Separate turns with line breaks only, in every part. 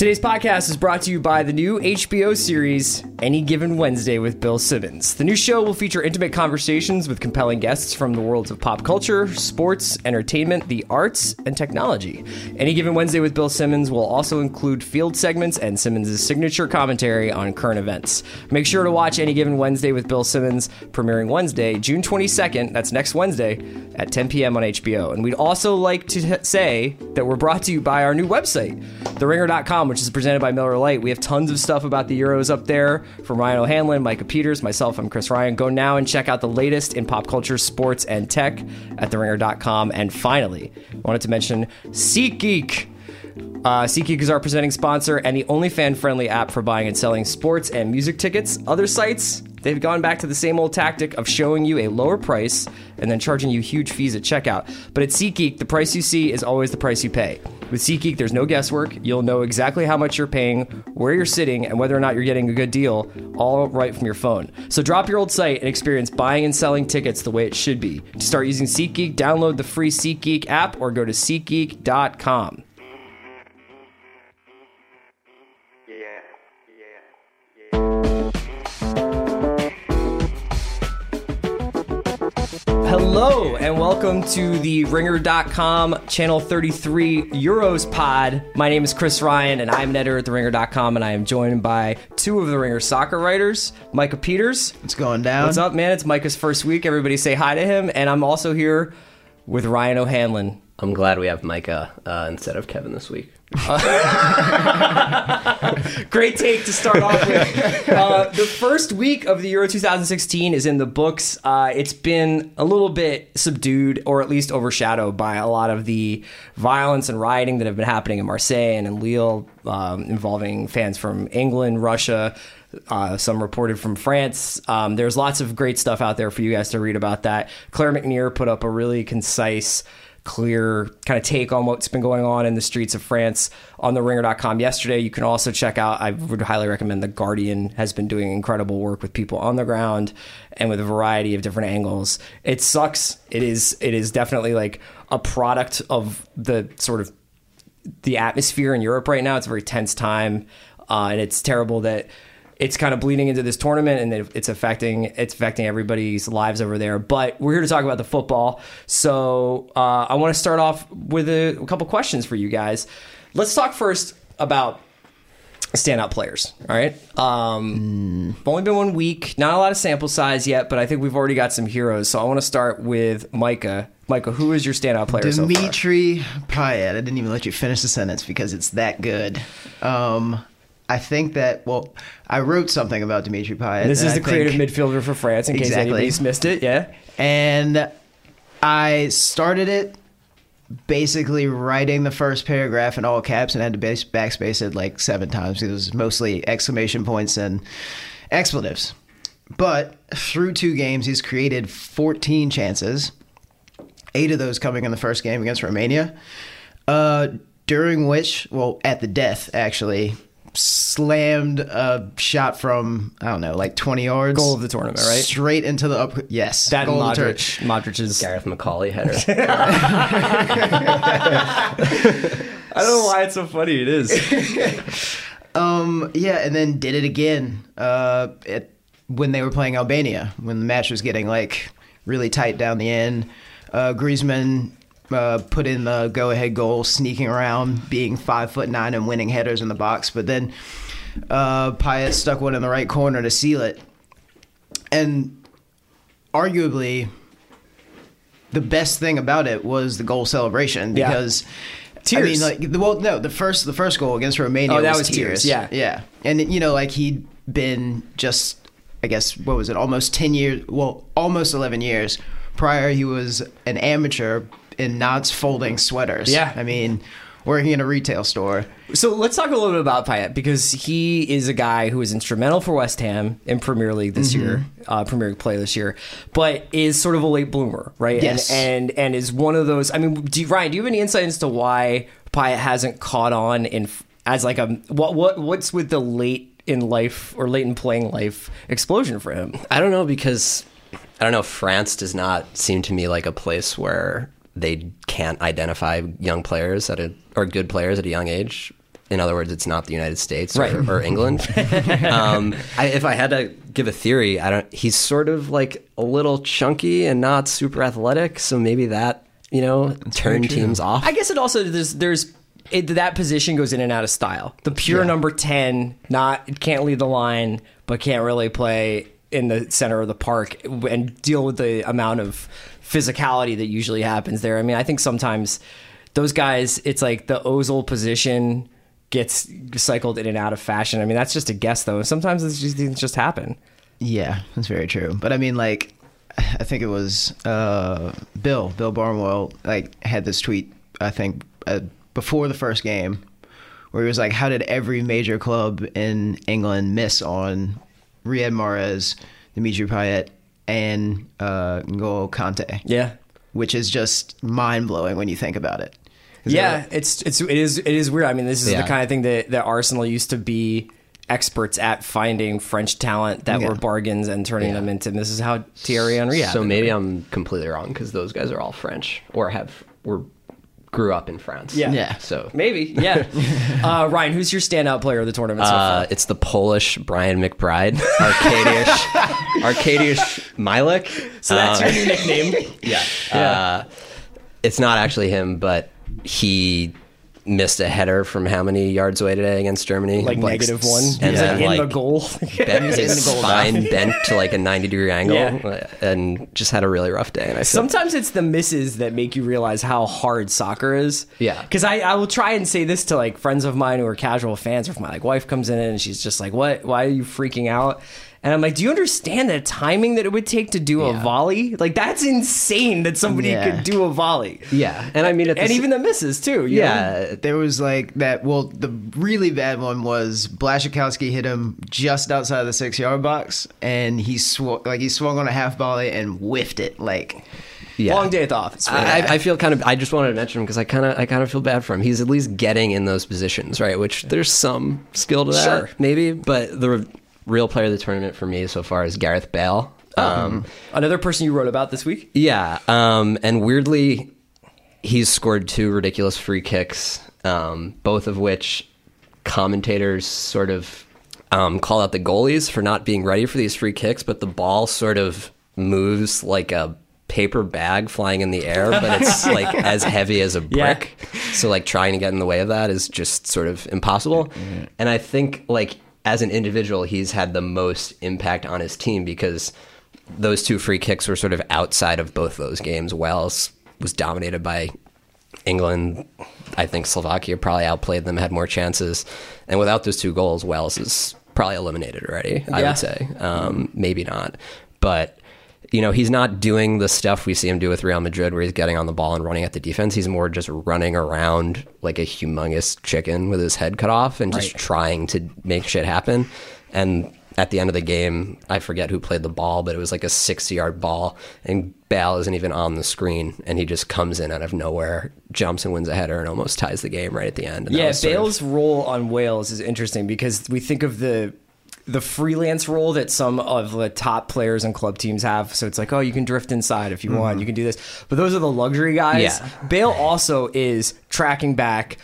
Today's podcast is brought to you by the new HBO series, Any Given Wednesday with Bill Simmons. The new show will feature intimate conversations with compelling guests from the worlds of pop culture, sports, entertainment, the arts, and technology. Any Given Wednesday with Bill Simmons will also include field segments and Simmons' signature commentary on current events. Make sure to watch Any Given Wednesday with Bill Simmons, premiering Wednesday, June 22nd, that's next Wednesday, at 10 p.m. on HBO. And we'd also like to say that we're brought to you by our new website, theringer.com which is presented by Miller Lite. We have tons of stuff about the Euros up there from Ryan O'Hanlon, Micah Peters, myself, I'm Chris Ryan. Go now and check out the latest in pop culture, sports, and tech at theringer.com. And finally, I wanted to mention SeatGeek. Uh, SeatGeek is our presenting sponsor and the only fan friendly app for buying and selling sports and music tickets. Other sites, they've gone back to the same old tactic of showing you a lower price and then charging you huge fees at checkout. But at SeatGeek, the price you see is always the price you pay. With SeatGeek, there's no guesswork. You'll know exactly how much you're paying, where you're sitting, and whether or not you're getting a good deal, all right from your phone. So drop your old site and experience buying and selling tickets the way it should be. To start using SeatGeek, download the free SeatGeek app or go to SeatGeek.com. Hello and welcome to the Ringer.com Channel 33 Euros pod. My name is Chris Ryan and I'm an editor at the Ringer.com and I am joined by two of the Ringer soccer writers, Micah Peters.
What's going down?
What's up, man? It's Micah's first week. Everybody say hi to him. And I'm also here with Ryan O'Hanlon.
I'm glad we have Micah uh, instead of Kevin this week.
Great take to start off with. Uh, the first week of the Euro 2016 is in the books. Uh, it's been a little bit subdued, or at least overshadowed, by a lot of the violence and rioting that have been happening in Marseille and in Lille, um, involving fans from England, Russia. Uh, some reported from France. Um, there's lots of great stuff out there for you guys to read about that. Claire McNear put up a really concise clear kind of take on what's been going on in the streets of France on the ringer.com yesterday. You can also check out, I would highly recommend The Guardian has been doing incredible work with people on the ground and with a variety of different angles. It sucks. It is, it is definitely like a product of the sort of the atmosphere in Europe right now. It's a very tense time. Uh, and it's terrible that it's kind of bleeding into this tournament and it's affecting it's affecting everybody's lives over there. But we're here to talk about the football. So uh, I want to start off with a, a couple questions for you guys. Let's talk first about standout players. All right. Um, mm. Only been one week, not a lot of sample size yet, but I think we've already got some heroes. So I want to start with Micah. Micah, who is your standout player?
Dimitri
so
Payet. I didn't even let you finish the sentence because it's that good. Um, I think that well, I wrote something about Dimitri Payet.
This is the creative midfielder for France, in exactly. case anybody's missed it. Yeah,
and I started it basically writing the first paragraph in all caps and had to backspace it like seven times. because It was mostly exclamation points and expletives. But through two games, he's created 14 chances, eight of those coming in the first game against Romania. Uh, during which, well, at the death, actually, slammed a shot from I don't know, like twenty yards.
Goal of the tournament, right?
Straight into the up. Yes,
that goal Modric. Modric's
Gareth McAuley header.
I don't know why it's so funny. It is.
um. Yeah, and then did it again. Uh. It, when they were playing Albania, when the match was getting like really tight down the end. Uh, Griezmann uh, put in the go ahead goal, sneaking around, being five foot nine and winning headers in the box. But then uh, Payet stuck one in the right corner to seal it. And arguably, the best thing about it was the goal celebration because. Yeah. Tears. I mean, like, well, no, the first the first goal against Romania.
Oh, that
was,
was tears.
tears. Yeah, yeah, and you know, like he'd been just, I guess, what was it, almost ten years? Well, almost eleven years prior. He was an amateur in knots folding sweaters.
Yeah.
I mean, working in a retail store.
So let's talk a little bit about Payet because he is a guy who was instrumental for West Ham in Premier League this mm-hmm. year, uh, Premier League play this year, but is sort of a late bloomer, right?
Yes.
And and, and is one of those. I mean, do you, Ryan, do you have any insight as to why Payet hasn't caught on in as like a what what what's with the late in life or late in playing life explosion for him?
I don't know because I don't know. France does not seem to me like a place where they can't identify young players at a or good players at a young age. In other words, it's not the United States
Right.
or, or England. um, I, if I had to give a theory, I don't. He's sort of like a little chunky and not super athletic, so maybe that you know turn teams off.
I guess it also there's there's it, that position goes in and out of style. The pure number ten, not can't lead the line, but can't really play in the center of the park and deal with the amount of physicality that usually happens there. I mean, I think sometimes those guys, it's like the Ozil position gets cycled in and out of fashion. I mean, that's just a guess though. Sometimes just, things just happen.
Yeah, that's very true. But I mean, like, I think it was uh, Bill, Bill Barnwell, like, had this tweet, I think, uh, before the first game, where he was like, How did every major club in England miss on Riyad Mahrez, Dimitri Payet, and uh, N'Golo Kante?
Yeah.
Which is just mind blowing when you think about it. 'Cause
Yeah,
they're-
it's it's it is it is weird. I mean, this is
Yeah.
the kind of thing that that Arsenal used to be experts at finding French talent that
Yeah.
were bargains and turning
Yeah.
them into. And this is how Thierry Henry.
so
happened.
maybe I'm completely wrong because those guys are all French or have were grew up in France.
Yeah.
Yeah.
So
maybe yeah. uh, Ryan, who's your standout player of the tournament so
Uh, it's the Polish Brian McBride, Arkadiusz Arkadiusz Milik.
So that's
Um,
your new nickname.
yeah. Uh, it's not actually him, but he missed a header from how many yards away today against Germany?
Like negative one.
And
was
then
like in
like
the goal.
bent
in the goal
spine bent to like a 90 degree angle
Yeah.
and just had a really rough day. And I feel
Sometimes it's the misses that make you realize how hard soccer is.
Yeah.
Because I, I will try and say this to like friends of mine who are casual fans, or if my like wife comes in and she's just like, "What? Why are you freaking out?" And I'm like, "Do you understand the timing that it would take to do a volley? Like that's insane that somebody
Yeah.
could do a volley."
yeah. And I mean, at the
And
s-
even the misses too. you know?
yeah,
There was like that. Well, the really bad one was Blaszczykowski hit him just outside of the six yard box, and he swung like he swung on a half volley and whiffed it. Like,
yeah.
Long day at the office.
I. I feel kind of. I just wanted to mention him because I kind of, I kind of feel bad for him. He's at least getting in those positions, right? Which there's some skill to that,
Sure.
maybe. But the re- real player of the tournament for me so far is Gareth Bale. Um,
Another person you wrote about this week.
yeah, um, and weirdly, he's scored two ridiculous free kicks, um, both of which commentators sort of um, call out the goalies for not being ready for these free kicks, but the ball sort of moves like a paper bag flying in the air, but it's like as heavy as a
Yeah.
brick. So like trying to get in the way of that is just sort of impossible. And I think like as an individual, he's had the most impact on his team because those two free kicks were sort of outside of both those games. Wales was dominated by England. I think Slovakia probably outplayed them, had more chances. And without those two goals, Wales is probably eliminated already, I would say. Um, maybe not. But, you know, he's not doing the stuff we see him do with Real Madrid where he's getting on the ball and running at the defense. He's more just running around like a humongous chicken with his head cut off and just
Right.
trying to make shit happen. And at the end of the game, I forget who played the ball, but it was like a 60 yard ball, and Bale isn't even on the screen, and he just comes in out of nowhere, jumps and wins a header, and almost ties the game right at the end. And
Yeah,
sort of-
Bale's role on Wales is interesting because we think of the the freelance role that some of the top players and club teams have. So it's like, oh, you can drift inside if you want, you mm-hmm. can do this. But those are the luxury guys.
Yeah.
Bale also is tracking back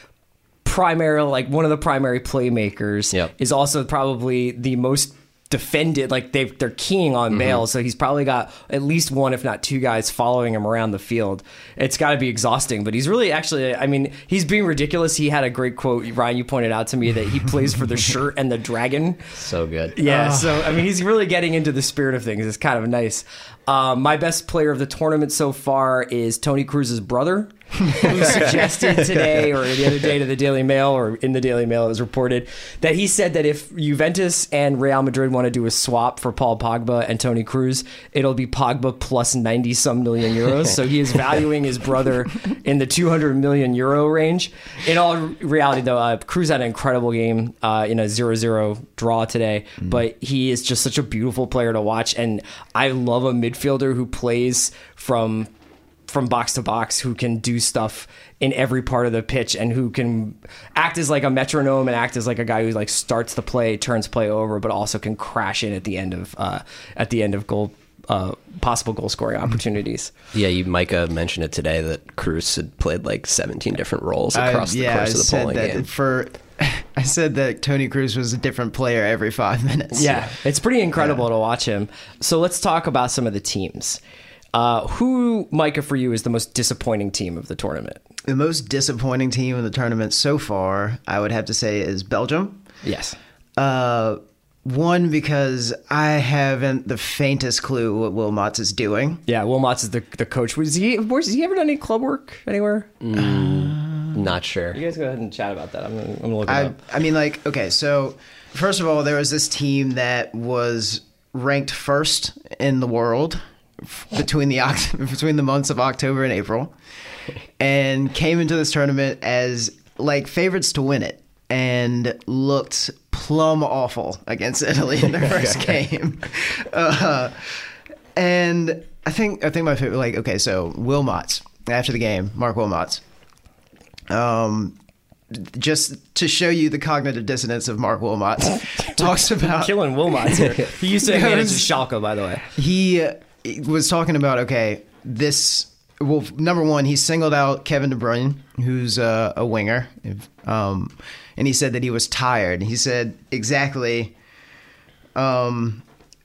primarily like one of the primary playmakers
Yep.
is also probably the most defended like they they're keying on
Mm-hmm.
Bale so he's probably got at least one if not two guys following him around the field it's got to be exhausting but he's really actually I mean he's being ridiculous he had a great quote Ryan you pointed out to me that he plays for the shirt and the dragon
so good.
yeah, so I mean, he's really getting into the spirit of things. It's kind of nice. Um, my best player of the tournament so far is Toni Kroos's brother, who suggested today or the other day to the Daily Mail or in the Daily Mail it was reported that he said that if Juventus and Real Madrid want to do a swap for Paul Pogba and Toni Kroos, it'll be Pogba plus ninety some million euros. so he is valuing his brother in the two hundred million euro range. In all reality, though, uh, Kroos had an incredible game uh, in a 0-0 draw today, but he is just such a beautiful player to watch, and I love a midfielder who plays from from box to box who can do stuff in every part of the pitch and who can act as like a metronome and act as like a guy who like starts the play, turns play over, but also can crash in at the end of uh, at the end of goal uh, possible goal scoring opportunities.
Yeah, you Micah mentioned it today that Kroos had played like 17 different roles
I-
across the
yeah,
course
I
of the
said
polling
that
game.
for I said that Toni Kroos was a different player every five minutes.
Yeah, it's pretty incredible to watch him. So let's talk about some of the teams. Uh, who, Micah, for you is the most disappointing team of the tournament?
The most disappointing team in the tournament so far, I would have to say, is Belgium.
Yes.
Uh, one because I haven't the faintest clue what Wilmots is doing.
Yeah, Wilmots is the the coach. Was he? Was he ever done any club work anywhere?
Not sure.
You guys go ahead and chat about that. I'm gonna, I'm gonna look it
I,
up.
I mean, like, okay, so first of all, there was this team that was ranked first in the world f- between the between the months of October and April, and came into this tournament as like favorites to win it, and looked plumb awful against Italy in their first game. Uh, and I think I think my favorite, like, okay, so Wilmots after the game, Mark Wilmots. Um, just to show you the cognitive dissonance of Mark Wilmot, talks about
Killing Wilmots here. He used to manage Schalke, by the way.
he uh, was talking about okay, this. Well, number one, he singled out Kevin De Bruyne, who's uh, a winger, um, and he said that he was tired. He said exactly, um,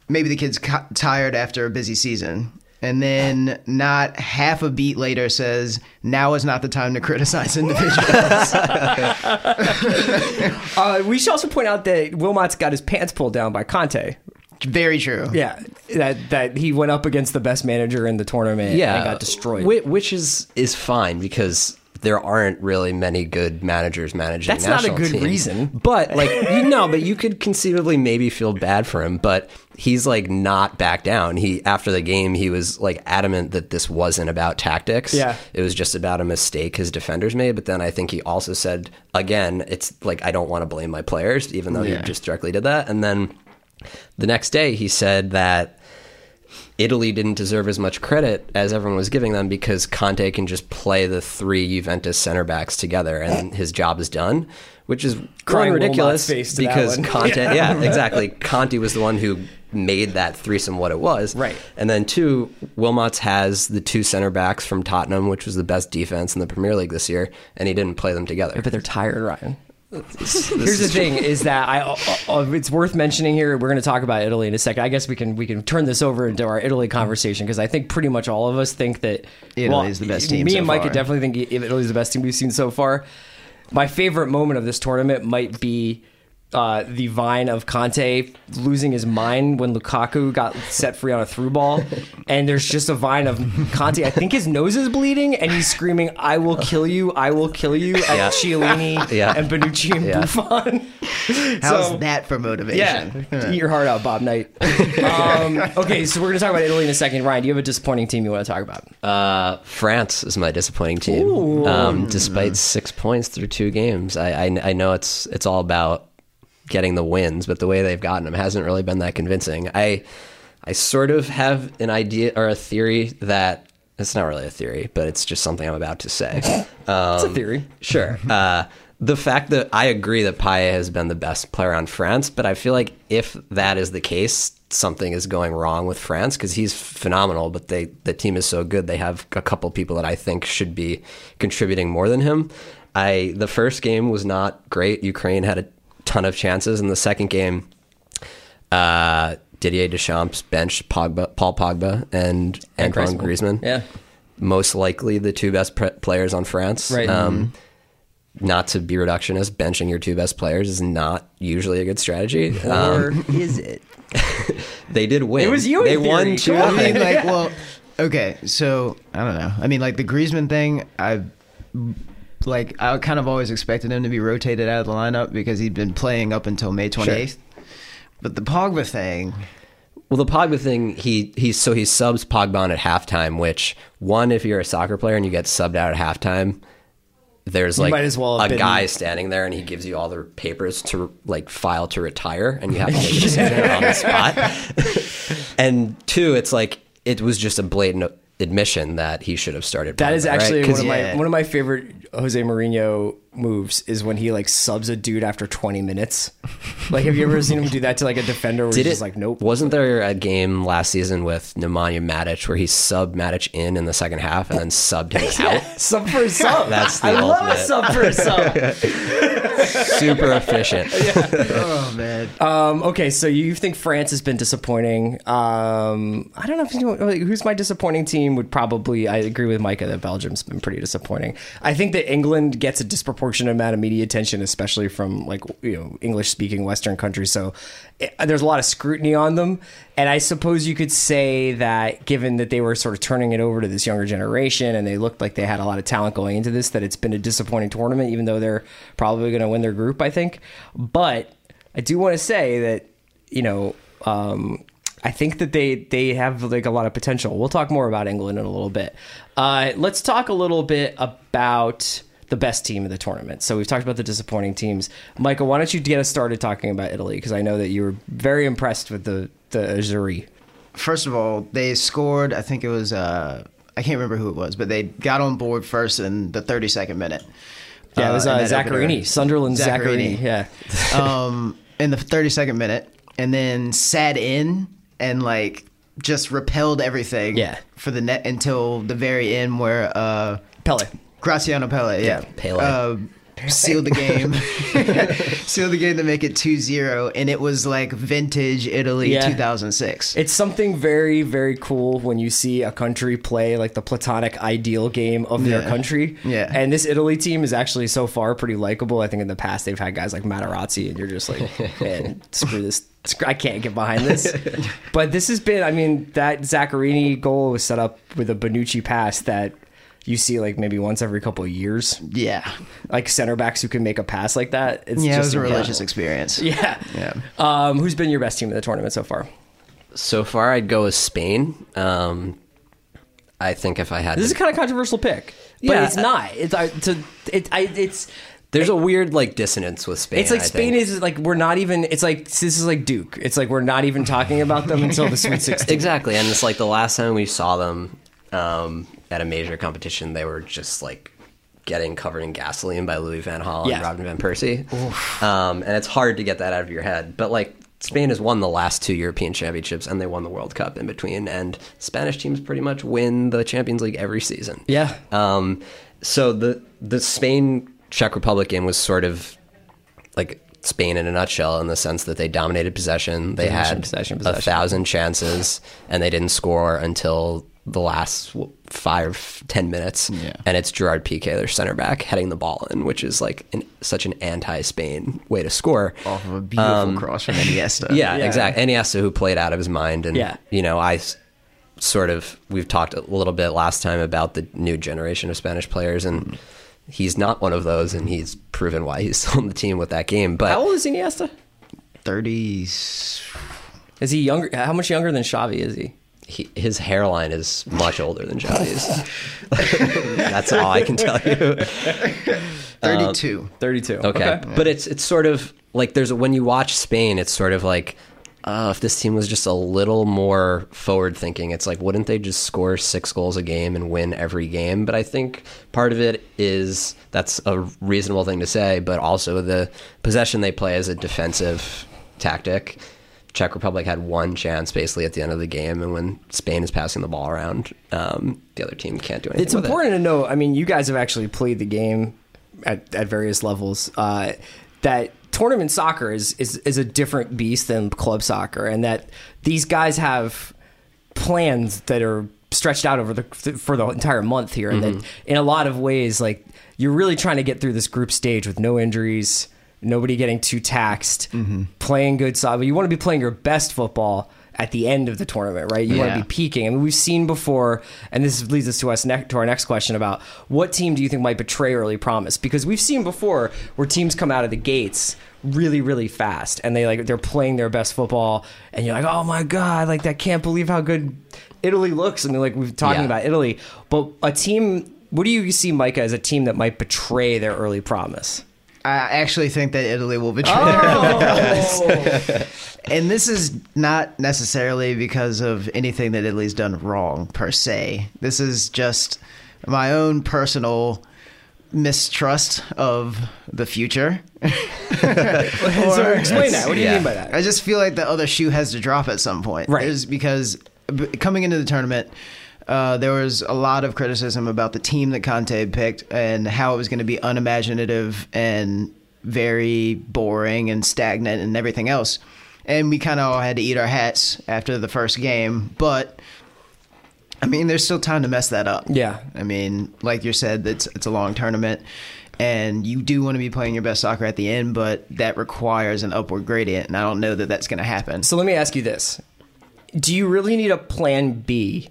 maybe the kid's tired after a busy season. And then, not half a beat later, says, "Now is not the time to criticize individuals."
Uh, we should also point out that Wilmot's got his pants pulled down by Conte.
Very true.
Yeah, that that he went up against the best manager in the tournament
yeah,
and got destroyed.
whi- Which is is fine because there aren't really many good managers managing.
That's not a
national
good
teams.
reason.
but like you know, but you could conceivably maybe feel bad for him. But he's like not back down. He after the game, he was like adamant that this wasn't about tactics.
Yeah.
it was just about a mistake his defenders made. But then I think he also said again, it's like I don't want to blame my players, even though
Yeah.
he just directly did that. And then the next day, he said that. Italy didn't deserve as much credit as everyone was giving them because Conte can just play the three Juventus center backs together and his job is done, which is
Crying
ridiculous because. Conte, yeah, exactly. Conte was the one who made that threesome what it was,
Right.
And then two, Wilmots has the two center backs from Tottenham, which was the best defense in the Premier League this year, and he didn't play them together.
but they're tired, Ryan. Here's the thing: is that I, uh, uh, it's worth mentioning here. We're going to talk about Italy in a second. I guess we can we can turn this over into our Italy conversation because I think pretty much all of us think that
Italy is the best team
Me
so
and Mike
far.
definitely think Italy is the best team we've seen so far. My favorite moment of this tournament might be uh, the vine of Conte losing his mind when Lukaku got set free on a through ball, and there's just a vine of Conte. I think his nose is bleeding, and he's screaming, "I will kill you! I will kill you!" at
Yeah.
Chiellini
Yeah.
and Bonucci and
Yeah.
Buffon.
How's
So-
that for motivation?
Yeah, eat your heart out, Bob Knight. um, okay, so we're going to talk about Italy in a second. Ryan, do you have a disappointing team you want to talk about?
Uh, France is my disappointing team. Um, despite six points through two games, I, I I know it's it's all about getting the wins, but the way they've gotten them hasn't really been that convincing. I I sort of have an idea or a theory that it's not really a theory, but it's just something I'm about to say. Um,
It's a theory.
Sure. Uh, the fact that I agree that Payet has been the best player on France, but I feel like if that is the case, something is going wrong with France because he's phenomenal, but they the team is so good. They have a couple people that I think should be contributing more than him. I the first game was not great. Ukraine had a ton of chances. In the second game, uh, Didier Deschamps benched Pogba, Paul Pogba and, Antoine Griezmann
Yeah.
most likely the two best pre- players on France.
Right.
Um, not to be reductionist, benching your two best players is not usually a good strategy. Um,
is it?
they did win.
It was you
They
theory.
won two.
I mean, like, well, okay, so I don't know. I mean, like the Griezmann thing, I like I kind of always expected him to be rotated out of the lineup because he'd been playing up until May 28th. But the Pogba thing,
Well, the Pogba thing, he he so he subs Pogba on at halftime. Which one, if you're a soccer player and you get subbed out at halftime, there's like
might as well
a
been-
guy standing there and he gives you all the papers to like file to retire, and you have to make a decision on the spot. and two, it's like it was just a blatant admission that he should have started.
That is
Pogba, right?
one of my
yeah.
one of my favorite Jose Mourinho moves is when he like subs a dude after 20 minutes. Like, have you ever seen him do that to like a defender? Where
Did
he's
it?
just like, nope.
Wasn't there a game last season with Nemanja Matic where he subbed Matic in in the second half and then subbed him out?
Sub for a sub.
That's the
I love a sub for a sub.
Super efficient.
Oh man.
Um, okay, so you think France has been disappointing. Um, I don't know if you know, like, who's my disappointing team would probably. I agree with Micah that Belgium's been pretty disappointing. I think that England gets a disproportionate amount of media attention, especially from like you know English speaking Western countries. So it, there's a lot of scrutiny on them, and I suppose you could say that given that they were sort of turning it over to this younger generation and they looked like they had a lot of talent going into this, that it's been a disappointing tournament, even though they're probably going to win their group. I think, but I do want to say that you know um, I think that they they have like a lot of potential. We'll talk more about England in a little bit. Uh, let's talk a little bit about the best team of the tournament. So we've talked about the disappointing teams. Michael, why don't you get us started talking about Italy? Because I know that you were very impressed with the the Azzurri.
First of all, they scored. I think it was. Uh, I can't remember who it was, but they got on board first in the 32nd minute.
Yeah, it was uh,
opener.
Giaccherini, Sunderland
Giaccherini.
Giaccherini. Yeah,
um, in the 32nd minute, and then sat in and like just repelled everything.
Yeah.
For the net until the very end, where uh,
Pellè.
Graziano Pellè, yeah,
Pellè.
Uh, sealed the game, sealed the game to make it 2-0, and it was like vintage Italy
Yeah.
2006.
It's something very, very cool when you see a country play like the platonic ideal game of their country.
Yeah.
And this Italy team is actually so far pretty likable. I think in the past they've had guys like Materazzi, and you're just like, man, screw this. I can't get behind this. but this has been, I mean, that Giaccherini goal was set up with a Bonucci pass that you see like maybe once every couple of years.
yeah,
Like center backs who can make a pass like that. It's
yeah, it
just
was a
incredible.
religious experience.
Yeah.
Yeah.
Um, who's been your best team in the tournament so far?
So far, I'd go with Spain. Um, I think if I had
This
to
is a kind of controversial pick, but
Yeah.
it's not. It's I, to, it, I, it's
There's a weird like dissonance with Spain.
it's like
I
Spain
think.
is like we're not even. It's like this is like Duke. It's like we're not even talking about them until the Sweet Sixteen.
exactly, and it's like the last time we saw them um, at a major competition, they were just like getting covered in gasoline by Louis Van Gaal
Yeah.
and Robin van Persie, um, and it's hard to get that out of your head. But like Spain has won the last two European championships, and they won the World Cup in between, and Spanish teams pretty much win the Champions League every season.
Yeah.
Um, so the the Spain Czech Republic game was sort of like Spain in a nutshell in the sense that they dominated possession. They
Possession,
had
possession,
a
possession.
thousand chances and they didn't score until the last five ten minutes.
Yeah.
And it's Gerard Piqué, their center back, heading the ball in, which is like an, such an anti-Spain way to score.
Off of a beautiful cross from Iniesta.
Um, Yeah,
Yeah.
exactly. Iniesta, who played out of his mind, and
Yeah.
you know, I sort of we've talked a little bit last time about the new generation of Spanish players, and he's not one of those, and he's proven why he's still on the team with that game. But
How old is Iniesta?
30.
Is he younger? How much younger than Xavi is he?
He, his hairline is much older than Xavi's. That's all I can tell you.
32.
Thirty-two.
Okay. But it's it's sort of like there's when you watch Spain, it's sort of like uh, if this team was just a little more forward thinking, it's like wouldn't they just score six goals a game and win every game? But I think part of it is that's a reasonable thing to say, but also the possession they play as a defensive tactic. Czech Republic had one chance basically at the end of the game, and when Spain is passing the ball around, um, the other team can't do anything.
It's
with it.
important to know. I mean, you guys have actually played the game at, at various levels. Uh, that tournament soccer is, is is a different beast than club soccer, and that these guys have plans that are stretched out over the for the entire month here, and that in a lot of ways, like you're really trying to get through this group stage with no injuries, nobody getting too taxed, playing good soccer. You want to be playing your best football at the end of the tournament, right? You want to be peaking. I mean, we've seen before, and this leads us to us ne- to our next question about what team do you think might betray early promise? Because we've seen before where teams come out of the gates really, really fast, and they like they're playing their best football, and you're like, oh my god, like that can't believe how good Italy looks. I mean, like we've talking
Yeah.
about Italy, but a team. What do you see, Micah, as a team that might betray their early promise?
I actually think that Italy will betray their
Oh,
And this is not necessarily because of anything that Italy's done wrong per se. This is just my own personal mistrust of the future.
so explain that. What do you
Yeah.
mean by that?
I just feel like the other shoe has to drop at some point.
Right.
There's- because coming into the tournament, uh, there was a lot of criticism about the team that Conte had picked and how it was going to be unimaginative and very boring and stagnant and everything else. And we kind of all had to eat our hats after the first game. But, I mean, there's still time to mess that up.
Yeah.
I mean, like you said, it's it's a long tournament, and you do want to be playing your best soccer at the end, but that requires an upward gradient, and I don't know that that's going to happen.
So let me ask you this: Do you really need a plan B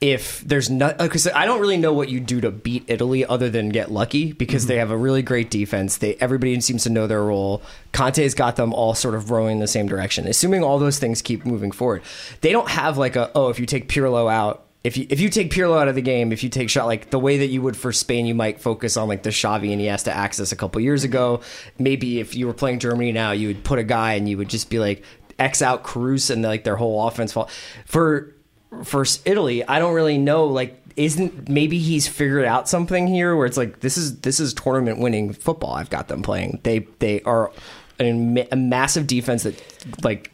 if there's not? Because I don't really know what you do to beat Italy other than get lucky because mm-hmm. they have a really great defense. They everybody seems to know their role. Conte's got them all sort of rowing in the same direction. Assuming all those things keep moving forward, they don't have like a oh if you take Pirlo out. If you if you take Pirlo out of the game, if you take shot like the way that you would for Spain, you might focus on like the Xavi and Iniesta access a couple years mm-hmm. ago. Maybe if you were playing Germany now, you would put a guy and you would just be like X out Kroos and like their whole offense fall. For for Italy, I don't really know. Like, isn't maybe he's figured out something here where it's like this is this is tournament winning football. I've got them playing. They they are a, a massive defense that like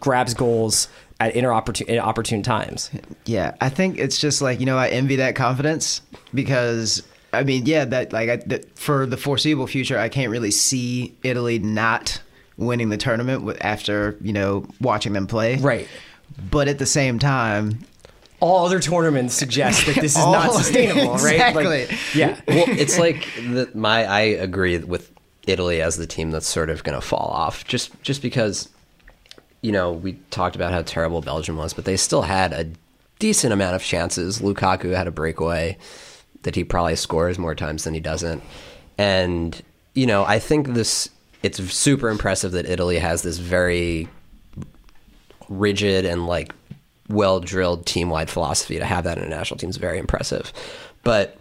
grabs goals at inopportune opportune times.
Yeah, I think it's just like you know I envy that confidence because I mean yeah that like I, that for the foreseeable future I can't really see Italy not winning the tournament after you know watching them play.
Right.
But at the same time,
All other tournaments suggest that this is
All-
not sustainable, right? Like,
Exactly.
yeah.
well, it's like the, my. I agree with Italy as the team that's sort of going to fall off, just just because, you know, we talked about how terrible Belgium was, but they still had a decent amount of chances. Lukaku had a breakaway that he probably scores more times than he doesn't, and you know, I think this. It's super impressive that Italy has this very rigid and like well drilled team wide philosophy to have that in a national team is very impressive. But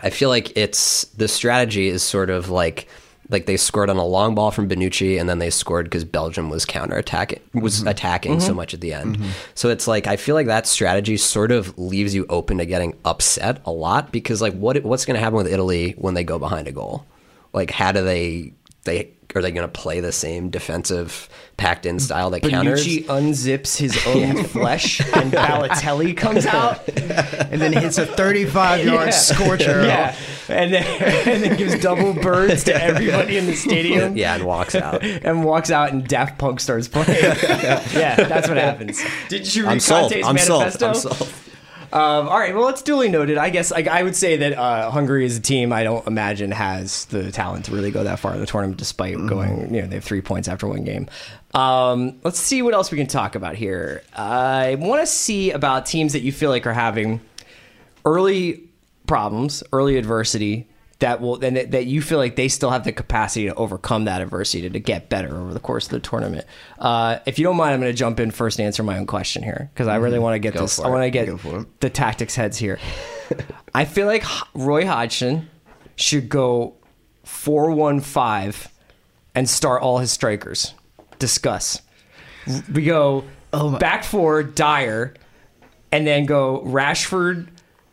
I feel like it's the strategy is sort of like like they scored on a long ball from Bonucci and then they scored because Belgium was counter attacking was mm-hmm. attacking so mm-hmm. much at the end. Mm-hmm. So it's like I feel like that strategy sort of leaves you open to getting upset a lot because like what what's going to happen with Italy when they go behind a goal? Like how do they they are they going to play the same defensive packed in style that counters?
Bonucci unzips his own flesh and Balotelli comes out.
and then hits a 35 yard
Yeah.
scorcher.
Yeah, and then and then gives double birds to everybody in the stadium.
yeah, and walks out.
and walks out and Daft Punk starts playing. yeah, that's what happens. Did you read
I'm sold.
Conte's
I'm sold.
manifesto?
I'm sold.
Um, all right, well, it's duly noted. I guess like, I would say that uh, Hungary is a team, I don't imagine has the talent to really go that far in the tournament, despite going, you know, they have three points after one game. Um, let's see what else we can talk about here. I want to see about teams that you feel like are having early problems, early adversity that will and that, you feel like they still have the capacity to overcome that adversity to, to get better over the course of the tournament. Uh, if you don't mind, I'm going to jump in first and answer my own question here because I really want to get
Go
this. I want to get
Go for it.
the tactics heads here. I feel like Roy Hodgson should go four one five and start all his strikers. Discuss. We go
Oh
back four Dier, and then go Rashford,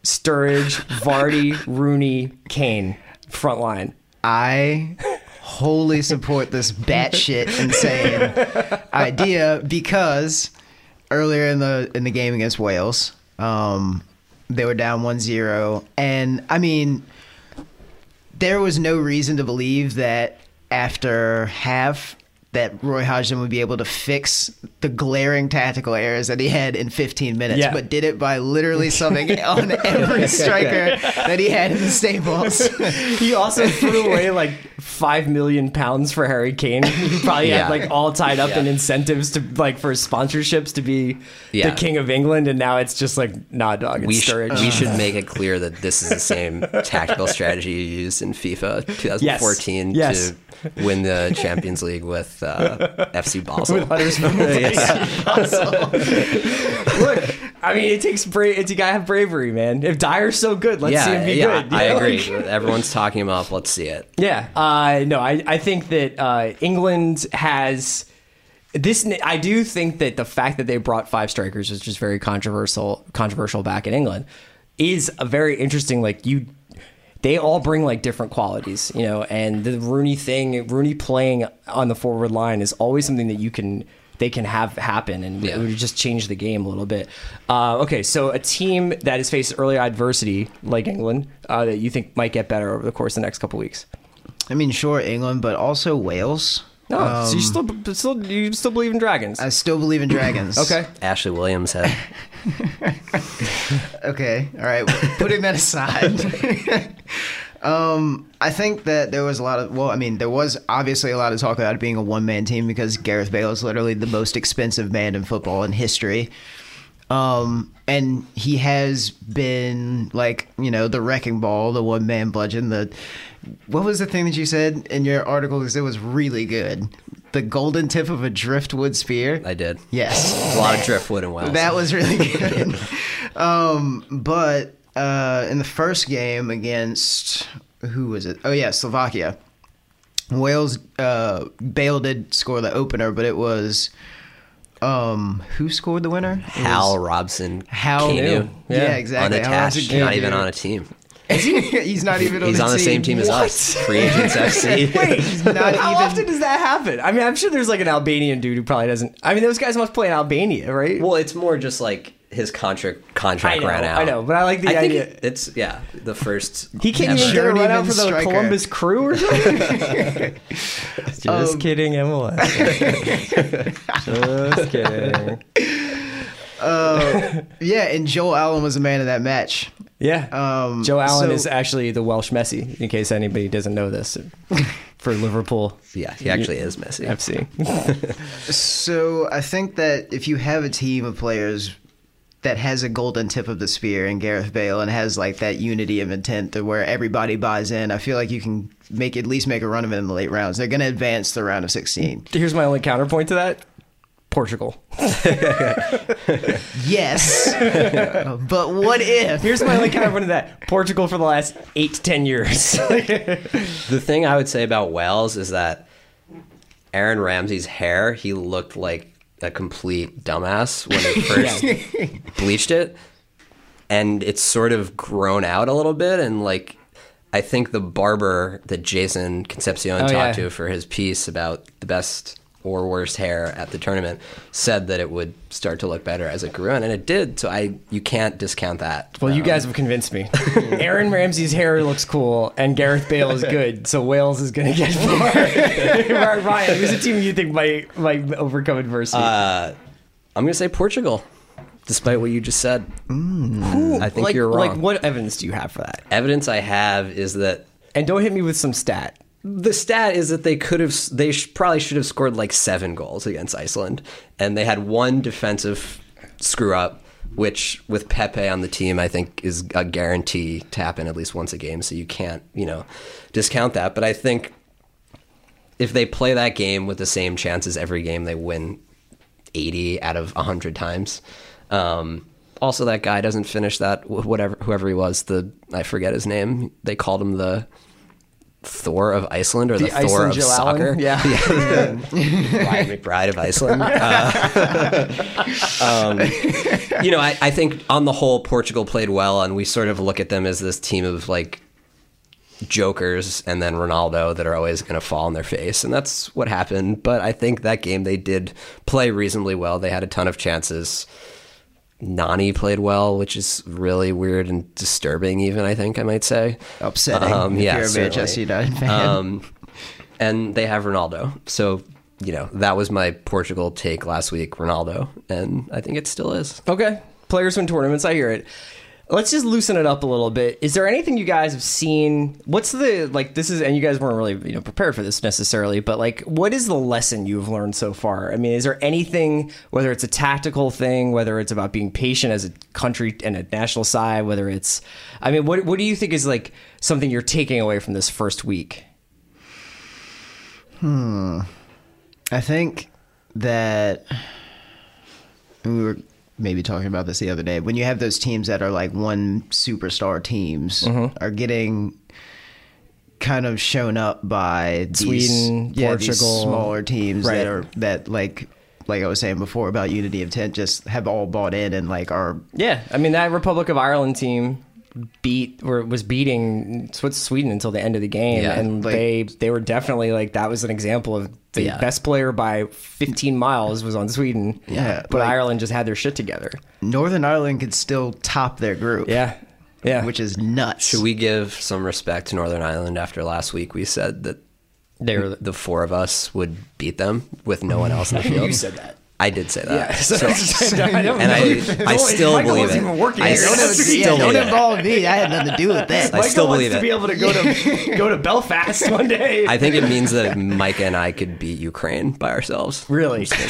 Sturridge, Vardy, Rooney, Kane front line.
I wholly support this batshit insane idea because earlier in the in the game against Wales, um, they were down 1-0 and I mean there was no reason to believe that after half that Roy Hodgson would be able to fix the glaring tactical errors that he had in 15 minutes,
Yeah.
but did it by literally subbing on every striker that he had in the Staples.
He also threw away like five million pounds for Harry Kane. He probably
Yeah.
had like all tied up in incentives to like for sponsorships to be
Yeah.
the king of England, and now it's just like nah, dog.
We, sh- we should make it clear that this is the same tactical strategy you used in FIFA 2014
Yes.
to win the Champions League with uh, FC Basel.
with Huddersfield. Look, I mean, it takes brave. It's you gotta have bravery, man. If Dier's so good, let's see him be
yeah,
good.
I
know,
agree.
like-
Everyone's talking him up. Let's see it.
Yeah, uh, no, I, I think that uh, England has this. I do think that the fact that they brought five strikers is just very controversial. Controversial back in England is a very interesting. Like you, they all bring like different qualities, you know. And the Rooney thing, Rooney playing on the forward line is always something that you can they can have happen, and
Yeah.
it would just change the game a little bit. Uh, okay, so a team that has faced early adversity like England uh, that you think might get better over the course of the next couple weeks.
I mean, sure, England, but also Wales.
No, so you
Um,
still still you still believe in dragons?
I still believe in dragons.
okay.
Ashley Williams had
Okay. All right. Putting that aside. um, I think that there was a lot of, well, I mean, there was obviously a lot of talk about it being a one man team because Gareth Bale is literally the most expensive man in football in history. Um, and he has been like, you know, the wrecking ball, the one man bludgeon, the, what was the thing that you said in your article? Because it was really good. The golden tip of a driftwood spear.
I did.
Yes.
A lot of driftwood in Wales.
That was really good. um, but uh, in the first game against who was it? Oh yeah, Slovakia. Wales. Uh, Bale did score the opener, but it was um, who scored the winner? It
Hal
was
Robson.
Hal.
Kanu.
Yeah,
Yeah.
exactly. Hal
Unattached,
Robson
not
Kanu.
even on a team.
He's not even.
He's
on
on
the
the same team as
What?
us. Free agents FC.
Wait,
not
how
even-
often does that happen? I mean, I'm sure there's like an Albanian dude who probably doesn't. I mean, those guys must play in Albania, right?
Well, it's more just like his contract contract
know,
ran out.
I know, but I like the
I
idea.
it- it's yeah the first.
he can't
ever.
even get a run out for the
striker.
Columbus Crew or something. Just
Um,
kidding, MLS. Just kidding.
Uh, yeah, and Joe Allen was the man of that match.
Yeah.
Um,
Joe Allen
so-
is actually the Welsh Messi, in case anybody doesn't know this, for Liverpool
Yeah, he actually is Messi.
FC.
So I think that if you have a team of players that has a golden tip of the spear in Gareth Bale and has like that unity of intent to where everybody buys in, I feel like you can make at least make a run of it in the late rounds. They're going to advance the round of 16.
Here's my only counterpoint to that Portugal.
Yes, but what if?
Here's my only counterpoint to that Portugal for the last eight to ten years.
The thing I would say about Wales is that Aaron Ramsey's hair, he looked like a complete dumbass when he first bleached it. And it's sort of grown out a little bit. And like, I think the barber that Jason Concepcion
Oh,
talked
yeah.
to for his piece about the best or worst hair at the tournament said that it would start to look better as it grew in. And it did. So I, you can't discount that.
Well, you
Um,
guys have convinced me. Aaron Ramsey's hair looks cool, and Gareth Bale is good, so Wales is going to get far. Ryan, who's a team you think might might overcome adversity?
Uh, I'm going to say Portugal, despite what you just said. I think
like,
you're wrong.
Like, what evidence do you have for that?
Evidence I have is that
And don't hit me with some stat.
The stat is that they could have, they sh- probably should have scored like seven goals against Iceland, and they had one defensive screw up, which with Pepe on the team, I think is a guarantee to happen at least once a game. So you can't, you know, discount that. But I think if they play that game with the same chances every game, they win 80 out of 100 times. Um, also, that guy doesn't finish that. Whatever, whoever he was, the I forget his name. They called him the Thor of Iceland or the,
The
Thor of
Joe Allen?
soccer.
Yeah.
Ryan McBride of Iceland. Uh, um, you know, I, I think on the whole, Portugal played well, and we sort of look at them as this team of like jokers and then Ronaldo that are always going to fall on their face. And that's what happened. But I think that game they did play reasonably well. They had a ton of chances. Nani played well, which is really weird and disturbing, even, I think I might say.
Upsetting
Um,
if
yeah,
you're a. Manchester United fan.
Um, and they have Ronaldo. So, you know, that was my Portugal take last week, Ronaldo. And I think it still is.
Okay. Players win tournaments. I hear it. Let's just loosen it up a little bit. Is there anything you guys have seen? What's the like? This is, and you guys weren't really you know prepared for this necessarily, but like, what is the lesson you've learned so far? I mean, is there anything, whether it's a tactical thing, whether it's about being patient as a country and a national side, whether it's, I mean, what what do you think is like something you're taking away from this first week?
Hmm, I think that we were maybe talking about this the other day. When you have those teams that are like one superstar teams
Mm-hmm.
are getting kind of shown up by these,
Sweden,
yeah, these
Portugal.
smaller teams
Right.
that are that like like I was saying before about unity of intent just have all bought in and like are
Yeah, I mean that Republic of Ireland team beat or was beating Sweden until the end of the game,
Yeah,
and
like-
they they were definitely like that was an example of the
Yeah.
best player by 15 miles was on Sweden.
Yeah,
but
like-
Ireland just had their shit together.
Northern Ireland could still top their group.
Yeah, yeah.
which is nuts.
Should we give some respect to Northern Ireland after last week? We said that
they were.
the four of us would beat them with no one else in the field.
you said that.
I did say that.
Yeah, so,
So-
I
and I. I still
Michael
believe it.
even
I
here.
s-
Don't
yeah,
still
don't involve me. I had nothing to do with that.
I
Michael
still
wants
believe
to
it.
be able to go to go to Belfast one day.
I think it means that Micah and I could beat Ukraine by ourselves.
Really? Two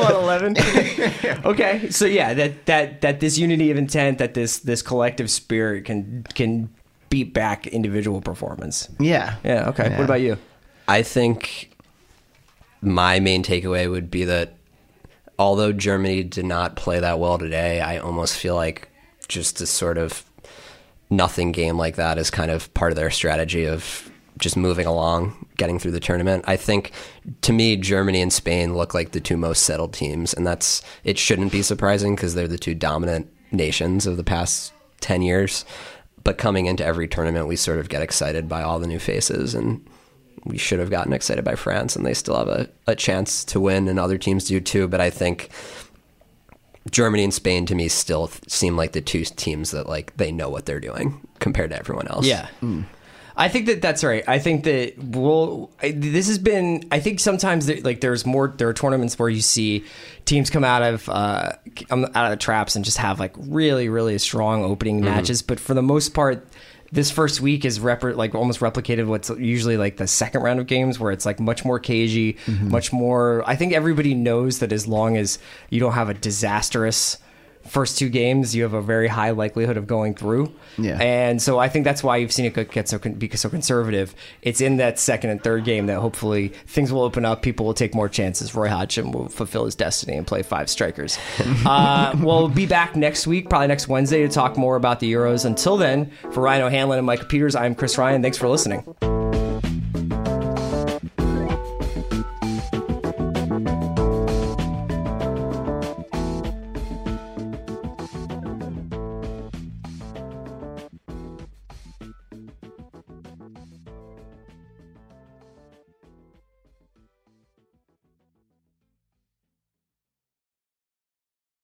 on eleven. okay, so yeah, that that that this unity of intent, that this this collective spirit can can beat back individual performance.
yeah.
Yeah. Okay.
Yeah.
What about you?
I think my main takeaway would be that although Germany did not play that well today, I almost feel like just a sort of nothing game like that is kind of part of their strategy of just moving along, getting through the tournament. I think to me, Germany and Spain look like the two most settled teams, and that's it shouldn't be surprising because they're the two dominant nations of the past 10 years. But coming into every tournament, we sort of get excited by all the new faces and we should have gotten excited by France, and they still have a, a chance to win, and other teams do too. But I think Germany and Spain to me still seem like the two teams that like they know what they're doing compared to everyone else.
Yeah. I think that that's right. I think that we'll. This has been. I think sometimes there, like there's more. There are tournaments where you see teams come out of uh, um, out of the traps and just have like really really strong opening mm-hmm. matches. But for the most part, this first week is rep- like almost replicated what's usually like the second round of games where it's like much more cagey, mm-hmm. much more. I think everybody knows that as long as you don't have a disastrous first two games, you have a very high likelihood of going through.
Yeah.
And so I think that's why you've seen it get so be so conservative. It's in that second and third game that hopefully things will open up. People will take more chances. Roy Hodgson will fulfill his destiny and play five strikers. uh, we'll be back next week, probably next Wednesday, to talk more about the Euros. Until then, for Ryan O'Hanlon and Micah Peters, I'm Chris Ryan. Thanks for listening.